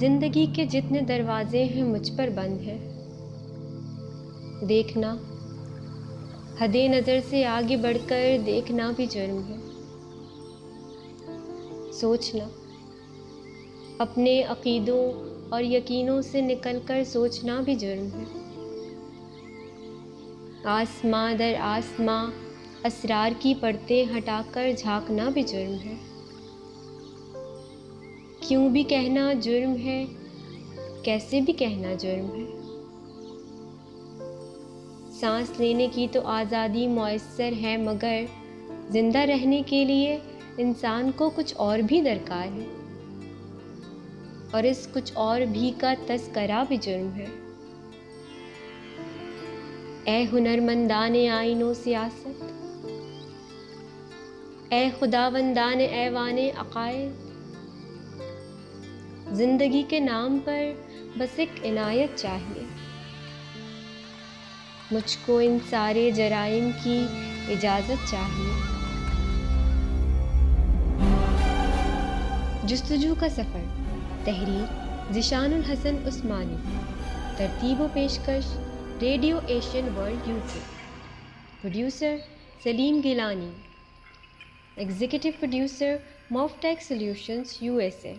زندگی کے جتنے دروازے ہیں مجھ پر بند ہیں۔ دیکھنا حد نظر سے آگے بڑھ کر دیکھنا بھی جرم ہے۔ سوچنا، اپنے عقیدوں اور یقینوں سے نکل کر سوچنا بھی جرم ہے۔ آسماں در آسماں، اسرار کی پرتیں ہٹا کر جھانکنا بھی جرم ہے۔ کیوں بھی کہنا جرم ہے؟ کیسے بھی کہنا جرم ہے؟ سانس لینے کی تو آزادی میسر ہے، مگر زندہ رہنے کے لیے انسان کو کچھ اور بھی درکار ہے۔ اور اس کچھ اور بھی کا تذکرہ بھی جرم ہے۔ اے ہنر مندان آئین و سیاست، اے خداوندان ایوان عقائد زندگی کے نام پر بس ایک عنایت چاہیے۔ مجھ کو ان سارے جرائم کی اجازت چاہیے۔ جستجو کا سفر، تحریر ذیشان الحسن عثمانی، ترتیب و پیشکش radio Asian world U K producer Saleem Gilani executive producer موفٹیک solutions U S A.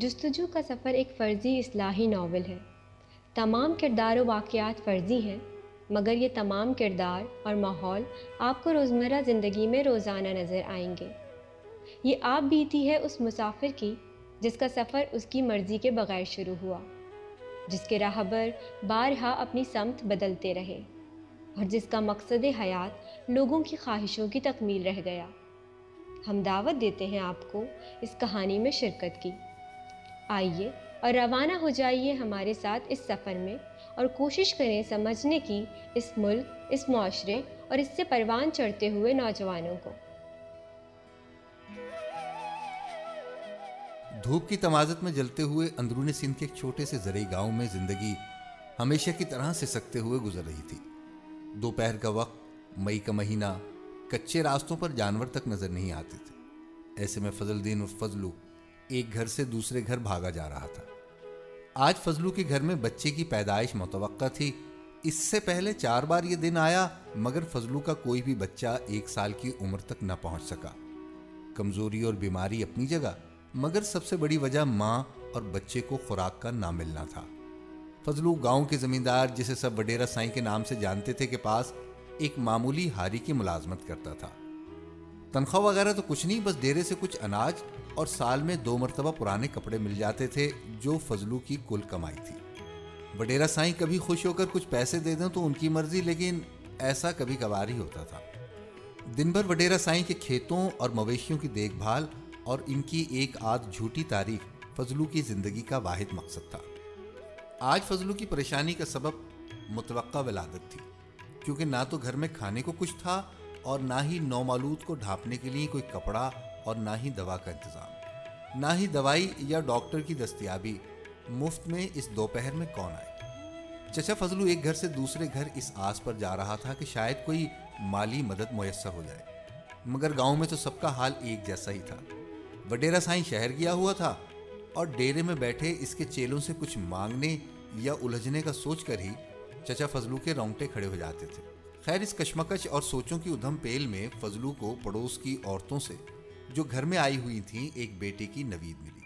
جستجو کا سفر ایک فرضی اصلاحی ناول ہے۔ تمام کردار و واقعات فرضی ہیں، مگر یہ تمام کردار اور ماحول آپ کو روزمرہ زندگی میں روزانہ نظر آئیں گے۔ یہ آپ بیتی ہے اس مسافر کی، جس کا سفر اس کی مرضی کے بغیر شروع ہوا، جس کے راہبر بارہا اپنی سمت بدلتے رہے اور جس کا مقصد حیات لوگوں کی خواہشوں کی تکمیل رہ گیا۔ ہم دعوت دیتے ہیں آپ کو اس کہانی میں شرکت کی۔ آئیے اور روانہ ہو جائیے ہمارے ساتھ اس سفر میں اور کوشش کریں سمجھنے کی اس ملک، اس معاشرے اور اس سے پروان چڑھتے ہوئے نوجوانوں کو۔ دھوپ کی تمازت میں جلتے ہوئے اندرون سندھ کے ایک چھوٹے سے زرعی گاؤں میں زندگی ہمیشہ کی طرح سے سکتے ہوئے گزر رہی تھی۔ دوپہر کا وقت، مئی کا مہینہ، کچے راستوں پر جانور تک نظر نہیں آتے تھے۔ ایسے میں فضل دین اور فضلو ایک گھر سے دوسرے گھر بھاگا جا رہا تھا۔ آج فضلو کے گھر میں بچے کی پیدائش متوقع تھی۔ اس سے پہلے چار بار یہ دن آیا، مگر فضلو کا کوئی بھی بچہ ایک سال کی عمر تک نہ پہنچ سکا۔ کمزوری اور بیماری اپنی جگہ، مگر سب سے بڑی وجہ ماں اور بچے کو خوراک کا نہ ملنا تھا۔ فضلو گاؤں کے زمیندار، جسے سب وڈیرا سائیں کے نام سے جانتے تھے، کے پاس ایک معمولی ہاری کی ملازمت کرتا تھا۔ تنخواہ وغیرہ تو کچھ نہیں، بس ڈیرے سے کچھ اناج اور سال میں دو مرتبہ پرانے کپڑے مل جاتے تھے جو فضلو کی کل کمائی تھی۔ وڈیرا سائیں کبھی خوش ہو کر کچھ پیسے دے دیں تو ان کی مرضی، لیکن ایسا کبھی کبھار ہی ہوتا تھا۔ دن بھر وڈیرا سائیں کے کھیتوں اور مویشیوں کی دیکھ بھال اور ان کی ایک آدھ جھوٹی تاریخ فضلو کی زندگی کا واحد مقصد تھا۔ آج فضلو کی پریشانی کا سبب متوقع ولادت تھی، کیونکہ نہ تو گھر میں کھانے کو کچھ تھا اور نہ ہی نومالود کو ڈھانپنے کے لیے کوئی کپڑا اور نہ ہی دوا کا انتظام۔ نہ ہی دوائی یا ڈاکٹر کی دستیابی۔ مفت میں اس دوپہر میں کون آئے؟ چچا فضلو ایک گھر سے دوسرے گھر اس آس پر جا رہا تھا کہ شاید کوئی مالی مدد میسر ہو جائے۔ مگر گاؤں میں تو سب کا حال ایک جیسا ہی تھا۔ وڈیرا سائیں شہر گیا ہوا تھا اور ڈیرے میں بیٹھے اس کے چیلوں سے کچھ مانگنے یا الجھنے کا سوچ کر ہی چچا فضلو کے رونگٹے کھڑے ہو جاتے تھے۔ خیر، اس کشمکش اور سوچوں کی ادھم پیل میں فضلو کو پڑوس کی عورتوں سے، جو گھر میں آئی ہوئی تھیں، ایک بیٹے کی نوید ملی۔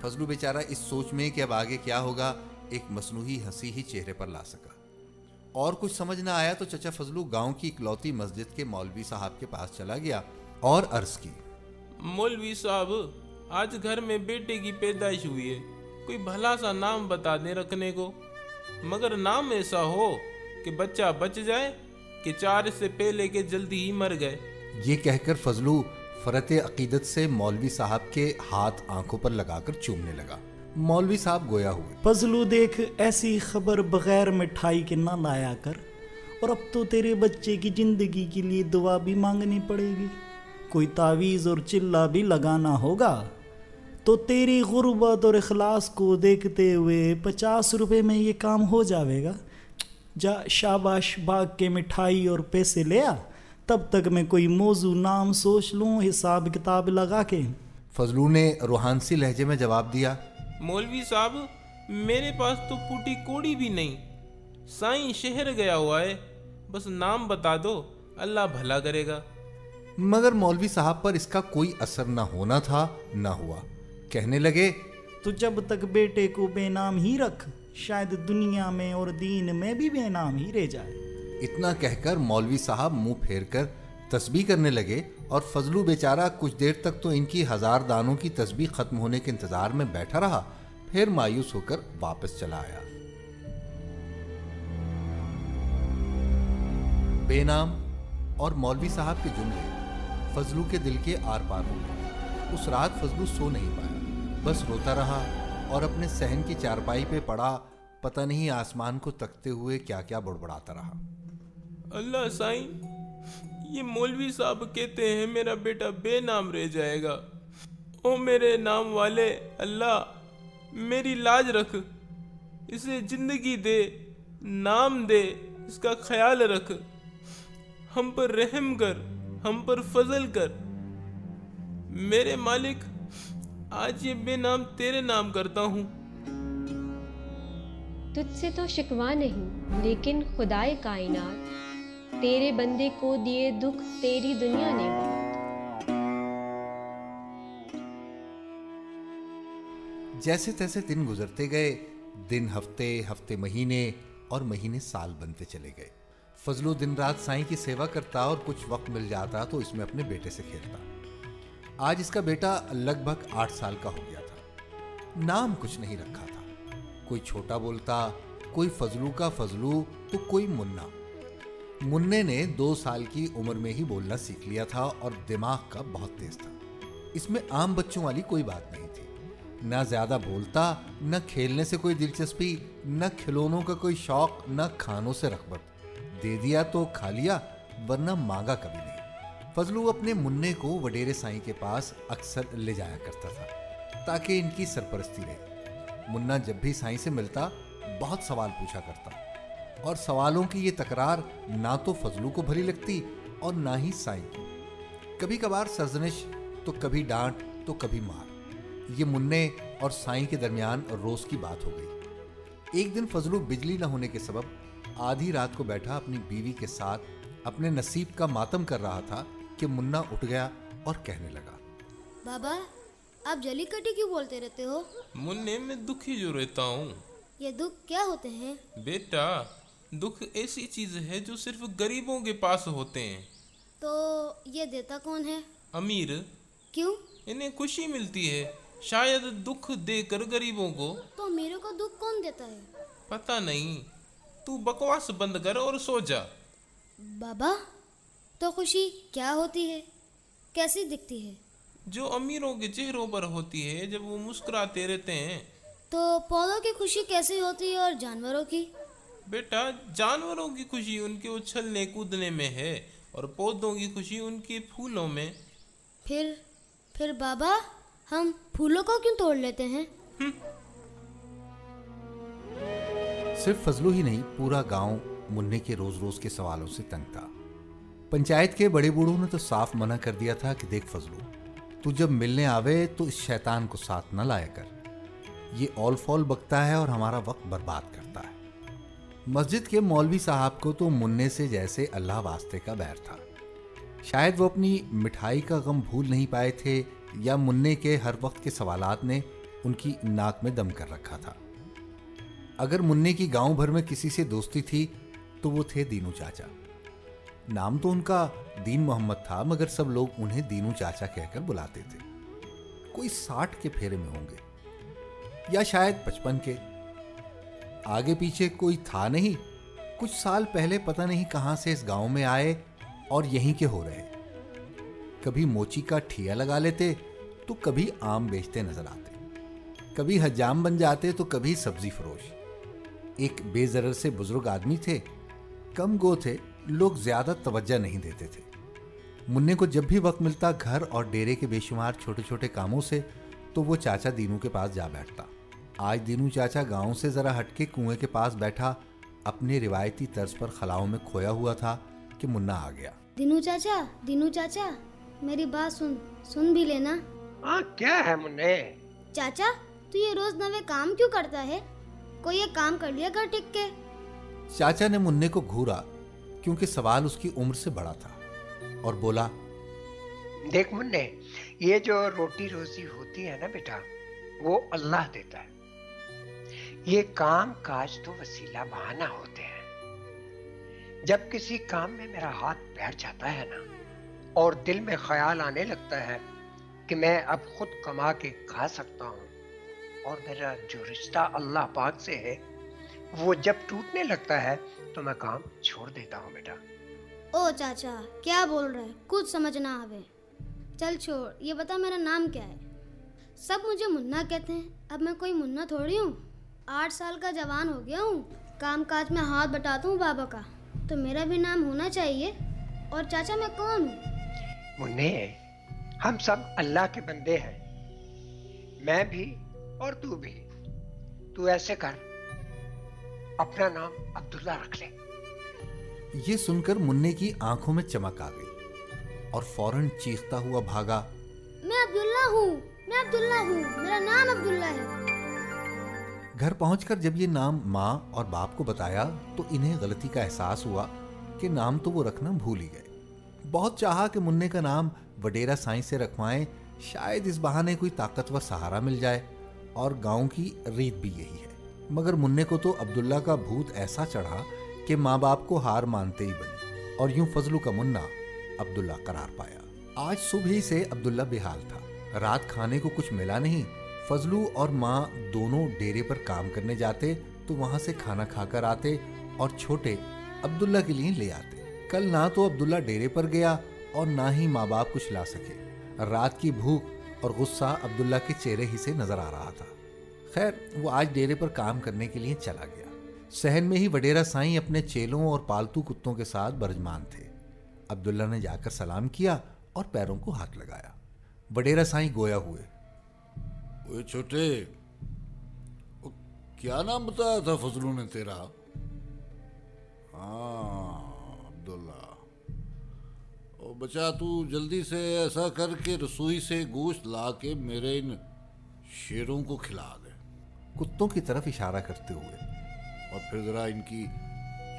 فضلو بیچارہ اس سوچ میں کہ اب آگے کیا ہوگا، ایک مصنوعی ہنسی ہی چہرے پر لا سکا۔ اور کچھ سمجھ نہ آیا تو چچا فضلو گاؤں کی اکلوتی مسجد کے مولوی صاحب کے پاس چلا گیا اور عرض کی۔ مولوی صاحب، آج گھر میں بیٹے کی پیدائش ہوئی ہے۔ کوئی بھلا سا نام بتا دیں رکھنے کو۔ مگر نام ایسا ہو کہ بچہ بچ جائے کہ چار سے پہلے کے جلدی ہی مر گئے۔ یہ کہہ کر فضلو فرت عقیدت سے مولوی صاحب کے ہاتھ آنکھوں پر لگا کر چومنے لگا۔ مولوی صاحب گویا ہوئے۔ فضلو دیکھ ایسی خبر بغیر مٹھائی کے نہ لایا کر اور اب تو تیرے بچے کی زندگی کے لیے دعا بھی مانگنی پڑے گی۔ کوئی تعویذ اور چلا بھی لگانا ہوگا۔ تو تیری غربت اور اخلاص کو دیکھتے ہوئے پچاس روپے میں یہ کام ہو جاوے گا۔ جا شاباش باغ کے مٹھائی اور پیسے لیا تب تک میں کوئی موضوع نام سوچ لوں حساب کتاب لگا کے۔ فضلو نے روحانسی لہجے میں جواب دیا۔ مولوی صاحب میرے پاس تو پوٹی کوڑی بھی نہیں۔ سائیں شہر گیا ہوا ہے۔ بس نام بتا دو اللہ بھلا کرے گا۔ مگر مولوی صاحب پر اس کا کوئی اثر نہ ہونا تھا نہ ہوا۔ کہنے لگے تو جب تک بیٹے کو بے نام ہی رکھ شاید دنیا میں اور دین میں بھی بے نام ہی رہ جائے۔ اتنا کہہ کر مولوی صاحب منہ پھیر کر تسبیح کرنے لگے اور فضلو بیچارہ کچھ دیر تک تو ان کی ہزار دانوں کی تسبیح ختم ہونے کے انتظار میں بیٹھا رہا پھر مایوس ہو کر واپس چلا آیا۔ بے نام اور مولوی صاحب کے جملے فضلو کے دل کے آر پار ہو گئے۔ اس رات فضلو سو نہیں پایا۔ بس روتا رہا اور اپنے سہن کی چارپائی پہ پڑا، پتہ نہیں آسمان کو تکتے ہوئے کیا کیا بڑبڑاتا رہا۔ اللہ سائیں، یہ مولوی صاحب کہتے ہیں میرا بیٹا بے نام رہ جائے گا۔ او میرے نام والے، اللہ، میری لاج رکھ، اسے زندگی دے، نام دے، اس کا خیال رکھ۔ ہم پر رحم کر، ہم پر فضل کر۔ میرے مالک آج یہ بے نام تیرے نام کرتا ہوں۔ تجھ سے تو شکوا نہیں لیکن خدائے کائنات تیرے بندے کو دیے دکھ تیری دنیا نے۔ بہت جیسے تیسے دن گزرتے گئے دن ہفتے ہفتے مہینے اور مہینے سال بنتے چلے گئے۔ فضلو دن رات سائیں کی سیوا کرتا اور کچھ وقت مل جاتا تو اس میں اپنے بیٹے سے کھیلتا۔ آج اس کا بیٹا لگ بھگ آٹھ سال کا ہو گیا تھا۔ نام کچھ نہیں رکھا تھا۔ کوئی چھوٹا بولتا، کوئی فضلو کا فضلو، تو کوئی منا۔ منع نے دو سال کی عمر میں ہی بولنا سیکھ لیا تھا اور دماغ کا بہت تیز تھا۔ اس میں عام بچوں والی کوئی بات نہیں تھی۔ نہ زیادہ بولتا، نہ کھیلنے سے کوئی دلچسپی، نہ کھلونوں کا کوئی شوق، نہ کھانوں سے رغبت۔ دے دیا تو کھا لیا، ورنہ مانگا کبھی نہیں۔ فضلو اپنے منع کو وڈیرے سائیں کے پاس اکثر لے جایا کرتا تھا، تاکہ ان کی سرپرستی رہے۔ منا جب بھی سائیں سے ملتا، بہت سوال پوچھا کرتا۔ اور سوالوں کی یہ تکرار نہ تو فضلو کو بھلی لگتی اور نہ ہی سائیں کو کبھی کبھار سرزنش، تو کبھی ڈانٹ، تو کبھی مار۔ یہ منع اور سائیں کے درمیان روز کی بات ہو گئی۔ ایک دن فضلو بجلی نہ ہونے کے سبب آدھی رات کو بیٹھا اپنی بیوی کے ساتھ، اپنے نصیب کا ماتم کر رہا تھا۔ کہ منا اٹھ گیا اور کہنے لگا بابا آپ جلی کٹی کیوں بولتے رہتے ہو؟ منع میں دکھی جو رہتا ہوں۔ یہ دکھ کیا ہوتے ہیں؟ بیٹا دکھ ایسی چیز ہے جو صرف غریبوں کے پاس ہوتے ہیں۔ تو یہ دیتا کون ہے؟ امیر۔ کیوں؟ انہیں خوشی ملتی ہے۔ شاید دکھ دے کر غریبوں کو۔ تو میرے کو دکھ کون دیتا ہے؟ پتہ نہیں۔ تو بکواس بند کر اور سو جا۔ بابا تو خوشی کیا ہوتی ہے؟ کیسی دکھتی ہے؟ جو امیروں کے چہروں پر ہوتی ہے جب وہ مسکراتے رہتے ہیں۔ تو پودوں کی خوشی کیسی ہوتی ہے اور جانوروں کی؟ بیٹا جانوروں کی خوشی ان کے اچھلنے کودنے میں ہے اور پودوں کی خوشی ان کے پھولوں میں۔ پھر پھر بابا ہم پھولوں کو کیوں توڑ لیتے ہیں؟ صرف فضلو ہی نہیں پورا گاؤں منع کے روز روز کے سوالوں سے تنگ تھا پنچایت کے بڑے بوڑھوں نے تو صاف منع کر دیا تھا کہ دیکھ فضلو، تو جب ملنے آوے تو اس شیطان کو ساتھ نہ لایا کر۔ یہ اول فول بکتا ہے اور ہمارا وقت برباد کرتا ہے۔ مسجد کے مولوی صاحب کو تو منع سے جیسے اللہ واسطے کا بیر تھا۔ شاید وہ اپنی مٹھائی کا غم بھول نہیں پائے تھے یا منع کے ہر وقت کے سوالات نے ان کی ناک میں دم کر رکھا تھا۔ اگر منع کی گاؤں بھر میں کسی سے دوستی تھی تو وہ تھے دینو چاچا۔ نام تو ان کا دین محمد تھا، مگر سب لوگ انہیں دینو چاچا کہہ کر بلاتے تھے۔ کوئی ساٹھ کے پھیرے میں ہوں گے، یا شاید پچپن کے۔ آگے پیچھے کوئی تھا نہیں، کچھ سال پہلے پتہ نہیں کہاں سے اس گاؤں میں آئے اور یہیں کے ہو رہے۔ کبھی موچی کا ٹھیا لگا لیتے تو کبھی آم بیچتے نظر آتے۔ کبھی حجام بن جاتے تو کبھی سبزی فروش۔ ایک بے ضرر سے بزرگ آدمی تھے، کم گو تھے لوگ زیادہ توجہ نہیں دیتے تھے۔ منع کو جب بھی وقت ملتا گھر اور ڈیرے کے بے شمار چھوٹے چھوٹے کاموں سے تو وہ چاچا دینو کے پاس جا بیٹھتا۔ آج دینو چاچا گاؤں سے ذرا ہٹ کے کنویں کے پاس بیٹھا اپنے روایتی طرز پر خلاؤں میں کھویا ہوا تھا کہ منا آ گیا۔ دینو چاچا دینو چاچا میری بات سن سن بھی لینا۔ ہاں کیا ہے منہ؟ چاچا تو یہ روز نوے کام کیوں کرتا ہے؟ کوئی یہ کام کر لیا کر ٹک کے۔ چاچا نے منع کو گھورا۔ کیونکہ سوال اس کی عمر سے بڑا تھا۔ اور بولا، دیکھ منہ یہ جو روٹی روزی ہوتی ہے نا بیٹا، وہ اللہ دیتا ہے۔ یہ کام کاج تو وسیلہ بہانہ ہوتے ہیں۔ جب کسی کام میں میرا ہاتھ بیٹھ جاتا ہے نا، اور دل میں خیال آنے لگتا ہے کہ میں اب خود کما کے کھا سکتا ہوں، اور میرا جو رشتہ اللہ پاک سے ہے، وہ جب ٹوٹنے لگتا ہے تو میں کام چھوڑ دیتا ہوں بیٹا۔ او چاچا کیا بول رہے؟ کچھ سمجھ نہ آوے۔ چل چھوڑ یہ بتا میرا نام کیا ہے۔ سب مجھے منا کہتے ہیں۔ اب میں کوئی منا تھوڑی ہوں؟ آٹھ سال کا جوان ہو گیا ہوں۔ کام کاج میں ہاتھ بٹاتا ہوں بابا کا۔ تو میرا بھی نام ہونا چاہیے۔ اور چاچا میں کون ہوں؟ منہ ہم سب اللہ کے بندے ہیں۔ میں بھی اور تو بھی۔ تو ایسے کر۔ اپنا نام عبداللہ رکھ لے یہ سن کر منع کی آنکھوں میں چمک آ گئی اور فوراً چیختا ہوا بھاگا۔ میں عبداللہ ہوں میں عبداللہ ہوں میرا نام عبداللہ ہے۔ گھر پہنچ کر جب یہ نام ماں اور باپ کو بتایا تو انہیں غلطی کا احساس ہوا کہ نام تو وہ رکھنا بھول ہی گئے۔ بہت چاہا کہ منع کا نام وڈیرا سائنس سے رکھوائیں شاید اس بہانے کوئی طاقتور سہارا مل جائے اور گاؤں کی ریت بھی یہی ہے۔ مگر منع کو تو عبداللہ کا بھوت ایسا چڑھا کہ ماں باپ کو ہار مانتے ہی بنی اور یوں فضلو کا منا عبداللہ قرار پایا۔ آج صبح ہی سے عبداللہ بحال تھا۔ رات کھانے کو کچھ ملا نہیں۔ فضلو اور ماں دونوں ڈیرے پر کام کرنے جاتے تو وہاں سے کھانا کھا کر آتے اور چھوٹے عبداللہ کے لیے لے آتے۔ کل نہ تو عبداللہ ڈیرے پر گیا اور نہ ہی ماں باپ کچھ لا سکے۔ رات کی بھوک اور غصہ عبداللہ کے چہرے ہی سے نظر آ رہا تھا۔ خیر، وہ آج ڈیرے پر کام کرنے کے لیے چلا گیا۔ سہن میں ہی وڈیرا سائیں اپنے چیلوں اور پالتو کتوں کے ساتھ برجمان تھے۔ عبداللہ نے جا کر سلام کیا اور پیروں کو ہاتھ لگایا۔ وڈیرا سائیں گویا ہوئے۔ اوے چھوٹے کیا نام بتایا تھا فضلوں نے تیرا؟ ہاں عبداللہ۔ او بچا، تو جلدی سے ایسا کر کے رسوئی سے گوشت لا کے میرے ان شیروں کو کھلا دے۔ کتوں کی طرف اشارہ کرتے ہوئے۔ اور پھر ذرا ان کی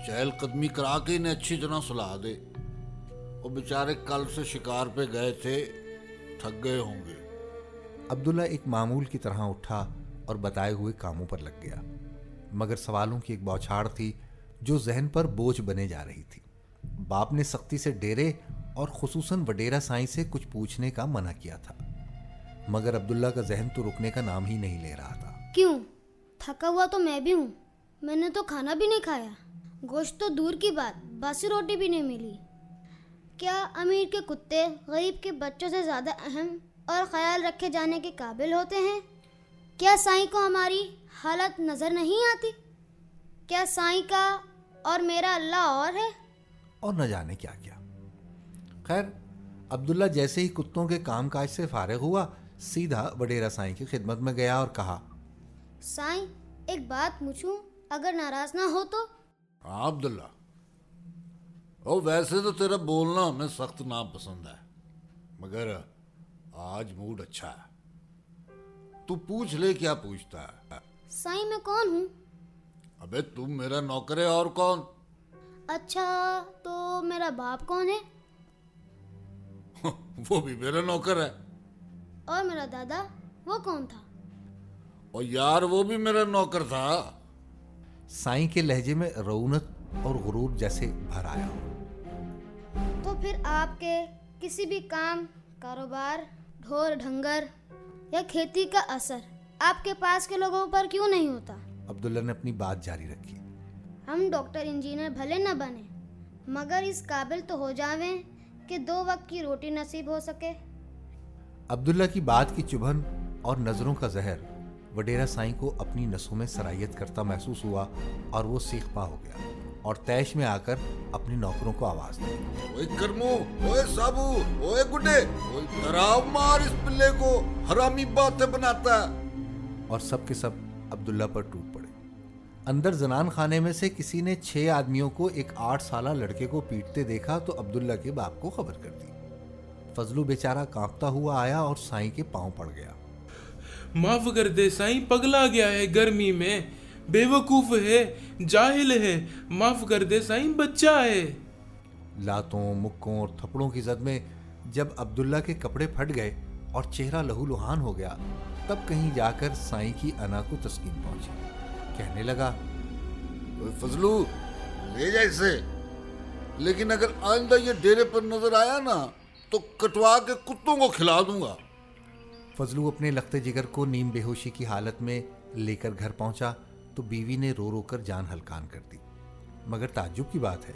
چہل قدمی کرا کے انہیں اچھی طرح سلا دے۔ وہ بیچارے کل سے شکار پہ گئے تھے تھک گئے ہوں گے۔ عبداللہ ایک معمول کی طرح اٹھا اور بتائے ہوئے کاموں پر لگ گیا۔ مگر سوالوں کی ایک بوچھاڑ تھی جو ذہن پر بوجھ بنے جا رہی تھی۔ باپ نے سختی سے ڈیرے اور خصوصاً وڈیرا سائیں سے کچھ پوچھنے کا منع کیا تھا۔ مگر عبداللہ کا ذہن تو رکنے کا نام ہی نہیں لے رہا تھا۔ کیوں؟ تھکا ہوا تو میں بھی ہوں۔ میں نے تو کھانا بھی نہیں کھایا۔ گوشت تو دور کی بات، باسی روٹی بھی نہیں ملی۔ کیا امیر کے کتے غریب کے بچوں سے زیادہ اہم اور خیال رکھے جانے کے قابل ہوتے ہیں؟ کیا سائیں کو ہماری حالت نظر نہیں آتی؟ کیا سائیں کا اور میرا اللہ اور ہے؟ اور نہ جانے کیا کیا۔ خیر، عبداللہ جیسے ہی کتوں کے کام کاج سے فارغ ہوا، سیدھا وڈیرا سائیں کی خدمت میں گیا اور کہا سائیں ایک بات پوچھوں اگر ناراض نہ ہو تو؟ ہاں عبداللہ او ویسے تو تیرا بولنا ہمیں سخت ناپسند ہے مگر آج موڈ اچھا ہے۔ تو پوچھ لے کیا پوچھتا ہے۔ سائیں میں کون ہوں؟ ابے تم میرا نوکر ہے اور کون؟ اچھا تو میرا باپ کون ہے؟ وہ بھی میرا نوکر ہے۔ اور میرا دادا وہ کون تھا؟ اور یار وہ بھی میرا نوکر تھا۔ سائیں کے لہجے میں رونت اور غرور جیسے بھر آیا۔ ہو تو پھر آپ کے کسی بھی کام کاروبار ڈھور ڈھنگر یا کھیتی کا اثر آپ کے پاس کے لوگوں پر کیوں نہیں ہوتا؟ عبداللہ نے اپنی بات جاری رکھی۔ ہم ڈاکٹر انجینئر بھلے نہ بنے مگر اس قابل تو ہو جاویں کہ دو وقت کی روٹی نصیب ہو سکے۔ عبداللہ کی بات کی چبھن اور نظروں کا زہر۔ وڈیرا سائیں کو اپنی نسوں میں سرائیت کرتا محسوس ہوا اور وہ سیخ پا ہو گیا اور تیش میں آ کر اپنے نوکروں کو آواز دی۔ اوے کرمو اوے سابو اوے گڈے اوے دراو مار اس پلے کو حرامی باتیں بناتا۔ ہے اور سب کے سب عبداللہ پر ٹوٹ پڑے۔ اندر زنان خانے میں سے کسی نے چھ آدمیوں کو ایک آٹھ سالہ لڑکے کو پیٹتے دیکھا تو عبداللہ کے باپ کو خبر کر دی۔ فضلو بیچارہ کانپتا ہوا آیا اور سائیں کے پاؤں پڑ گیا۔ معاف کر دے سائیں پگلا گیا ہے گرمی میں۔ بے وقوف ہے جاہل ہے۔ معاف کر دے سائیں بچہ ہے۔ لاتوں مکوں اور تھپڑوں کی زد میں جب عبداللہ کے کپڑے پھٹ گئے اور چہرہ لہو لہان ہو گیا تب کہیں جا کر سائیں کی انا کو تسکین پہنچی۔ کہنے لگا فضلو لے جا اسے۔ لیکن اگر آئندہ یہ ڈیرے پر نظر آیا نا تو کٹوا کے کتوں کو کھلا دوں گا۔ فضلو اپنے لخت جگر کو نیم بے ہوشی کی حالت میں لے کر گھر پہنچا تو بیوی نے رو رو کر جان ہلکان کر دی۔ مگر تعجب کی بات ہے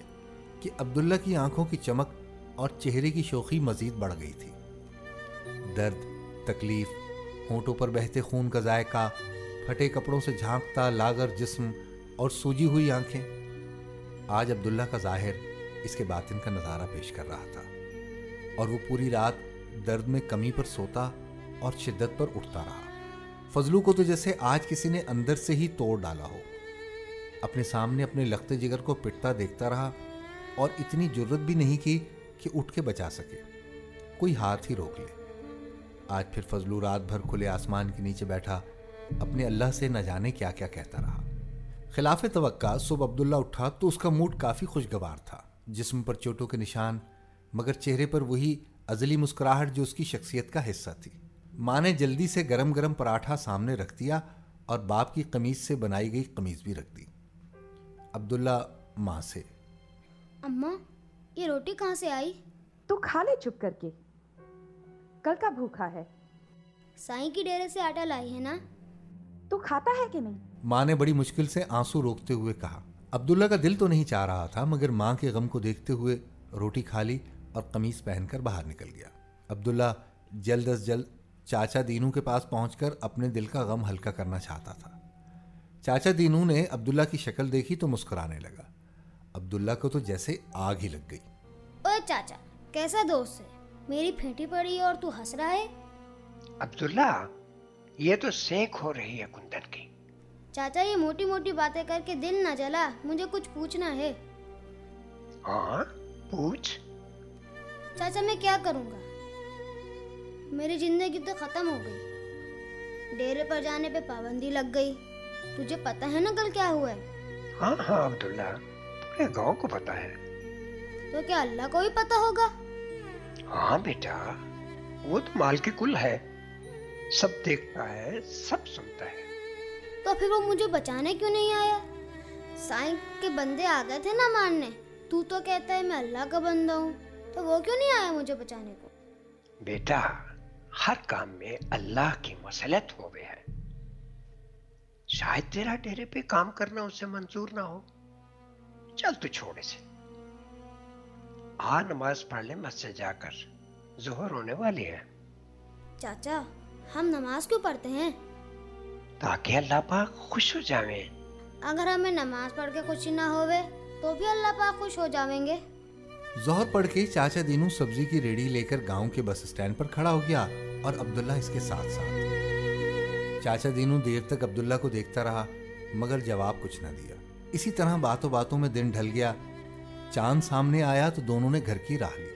کہ عبداللہ کی آنکھوں کی چمک اور چہرے کی شوخی مزید بڑھ گئی تھی۔ درد، تکلیف، ہونٹوں پر بہتے خون کا ذائقہ، پھٹے کپڑوں سے جھانکتا لاگر جسم اور سوجی ہوئی آنکھیں۔ آج عبداللہ کا ظاہر اس کے باطن کا نظارہ پیش کر رہا تھا اور وہ پوری رات درد میں کمی پر سوتا اور شدت پر اٹھتا رہا۔ فضلو کو تو جیسے آج کسی نے اندر سے ہی توڑ ڈالا ہو۔ اپنے سامنے اپنے لخت جگر کو پٹتا دیکھتا رہا اور اتنی جرت بھی نہیں کی کہ اٹھ کے بچا سکے۔ کوئی ہاتھ ہی روک لے۔ آج پھر فضلو رات بھر کھلے آسمان کے نیچے بیٹھا، اپنے اللہ سے نہ جانے کیا کیا کہتا رہا۔ خلاف توقع صبح عبداللہ اٹھا تو اس کا موڈ کافی خوشگوار تھا۔ جسم پر چوٹوں کے نشان، مگر چہرے پر وہی ازلی مسکراہٹ جو اس کی شخصیت کا حصہ تھی۔ ماں نے جلدی سے گرم گرم پراٹھا سامنے رکھ دیا اور باپ کی قمیض سے بنائی گئی قمیض بھی رکھ دی۔ عبداللہ ماں سے۔ اماں یہ روٹی کہاں سے آئی؟ تو کھا لے چپ کر کے۔ کل کا بھوکا ہے۔ سائیں کی ڈیرے سے آٹا لائی ہے نا؟ تو کھاتا ہے کہ نہیں؟ ماں نے بڑی مشکل سے آنسو روکتے ہوئے کہا۔ عبداللہ کا دل تو نہیں چاہ رہا تھا مگر ماں کے غم کو دیکھتے ہوئے روٹی کھا لی اور قمیض پہن کر باہر نکل گیا۔ عبداللہ جلد از جلد چاچا دینو کے پاس پہنچ کر اپنے دل کا غم ہلکا کرنا چاہتا تھا۔ چاچا دینو نے عبداللہ کی شکل دیکھی تو مسکرانے لگا۔ عبداللہ کو تو جیسے آگ ہی لگ گئی۔ اوے چاچا کیسا دوست ہے؟ میری پھینٹی پڑی اور تو ہنس رہا ہے؟ عبداللہ یہ تو سینک ہو رہی ہے کندن کی۔ چاچا یہ موٹی موٹی باتیں کر کے دل نہ جلا مجھے کچھ پوچھنا ہے۔ ہاں پوچھ۔ چاچا میں کیا کروں گا؟ میری زندگی تو ختم ہو گئی۔ ڈیرے پر جانے پہ پابندی لگ گئی۔ تجھے پتا ہے نا کل کیا ہوا ہے؟ ہاں ہاں عبداللہ پورے گاؤں کو پتا ہے۔ تو کیا اللہ کو بھی پتا ہوگا؟ ہاں بیٹا وہ تو مال کی کل ہے۔ سب دیکھتا ہے سب سنتا ہے۔ تو پھر وہ مجھے بچانے کیوں نہیں آیا؟ سائیں کے بندے آ گئے تھے نا ماننے۔ تو تو کہتا ہے میں اللہ کا بندہ ہوں۔ تو وہ کیوں نہیں آیا مجھے بچانے کو؟ بیٹا ہر کام میں اللہ کی مسلط ہو گئے ہے شاید تیرا ڈیرے پہ کام کرنا اسے منظور نہ ہو۔ چل تو چھوڑے سے آ نماز پڑھ لے مسجد جا کر۔ ظہر ہونے والی ہے چاچا ہم نماز کیوں پڑھتے ہیں؟ تاکہ اللہ پاک خوش ہو جاویں۔ اگر ہمیں نماز پڑھ کے خوشی نہ ہوئے تو بھی اللہ پاک خوش ہو جاویں گے۔ ظہر پڑھ کے چاچا دینو سبزی کی ریڑھی لے کر گاؤں کے بس اسٹینڈ پر کھڑا ہو گیا۔ اور عبداللہ اس کے ساتھ ساتھ۔ چاچا دینو دیر تک عبداللہ کو دیکھتا رہا مگر جواب کچھ نہ دیا۔ اسی طرح باتوں باتوں میں دن ڈھل گیا۔ چاند سامنے آیا تو دونوں نے گھر کی راہ لی۔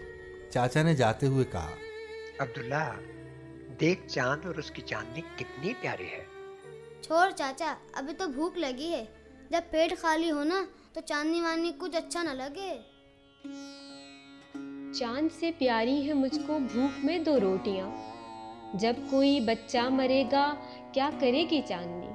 چاچا نے جاتے ہوئے کہا عبداللہ دیکھ چاند اور اس کی چاندنی کتنی پیاری ہے۔ چھوڑ چاچا ابھی تو بھوک لگی ہے۔ جب پیٹ خالی ہو نا تو چاندنی وانی کچھ اچھا نہ لگے۔ چاند سے پیاری ہے مجھ کو بھوک میں دو روٹیاں۔ جب کوئی بچہ مرے گا کیا کرے گی چاندنی؟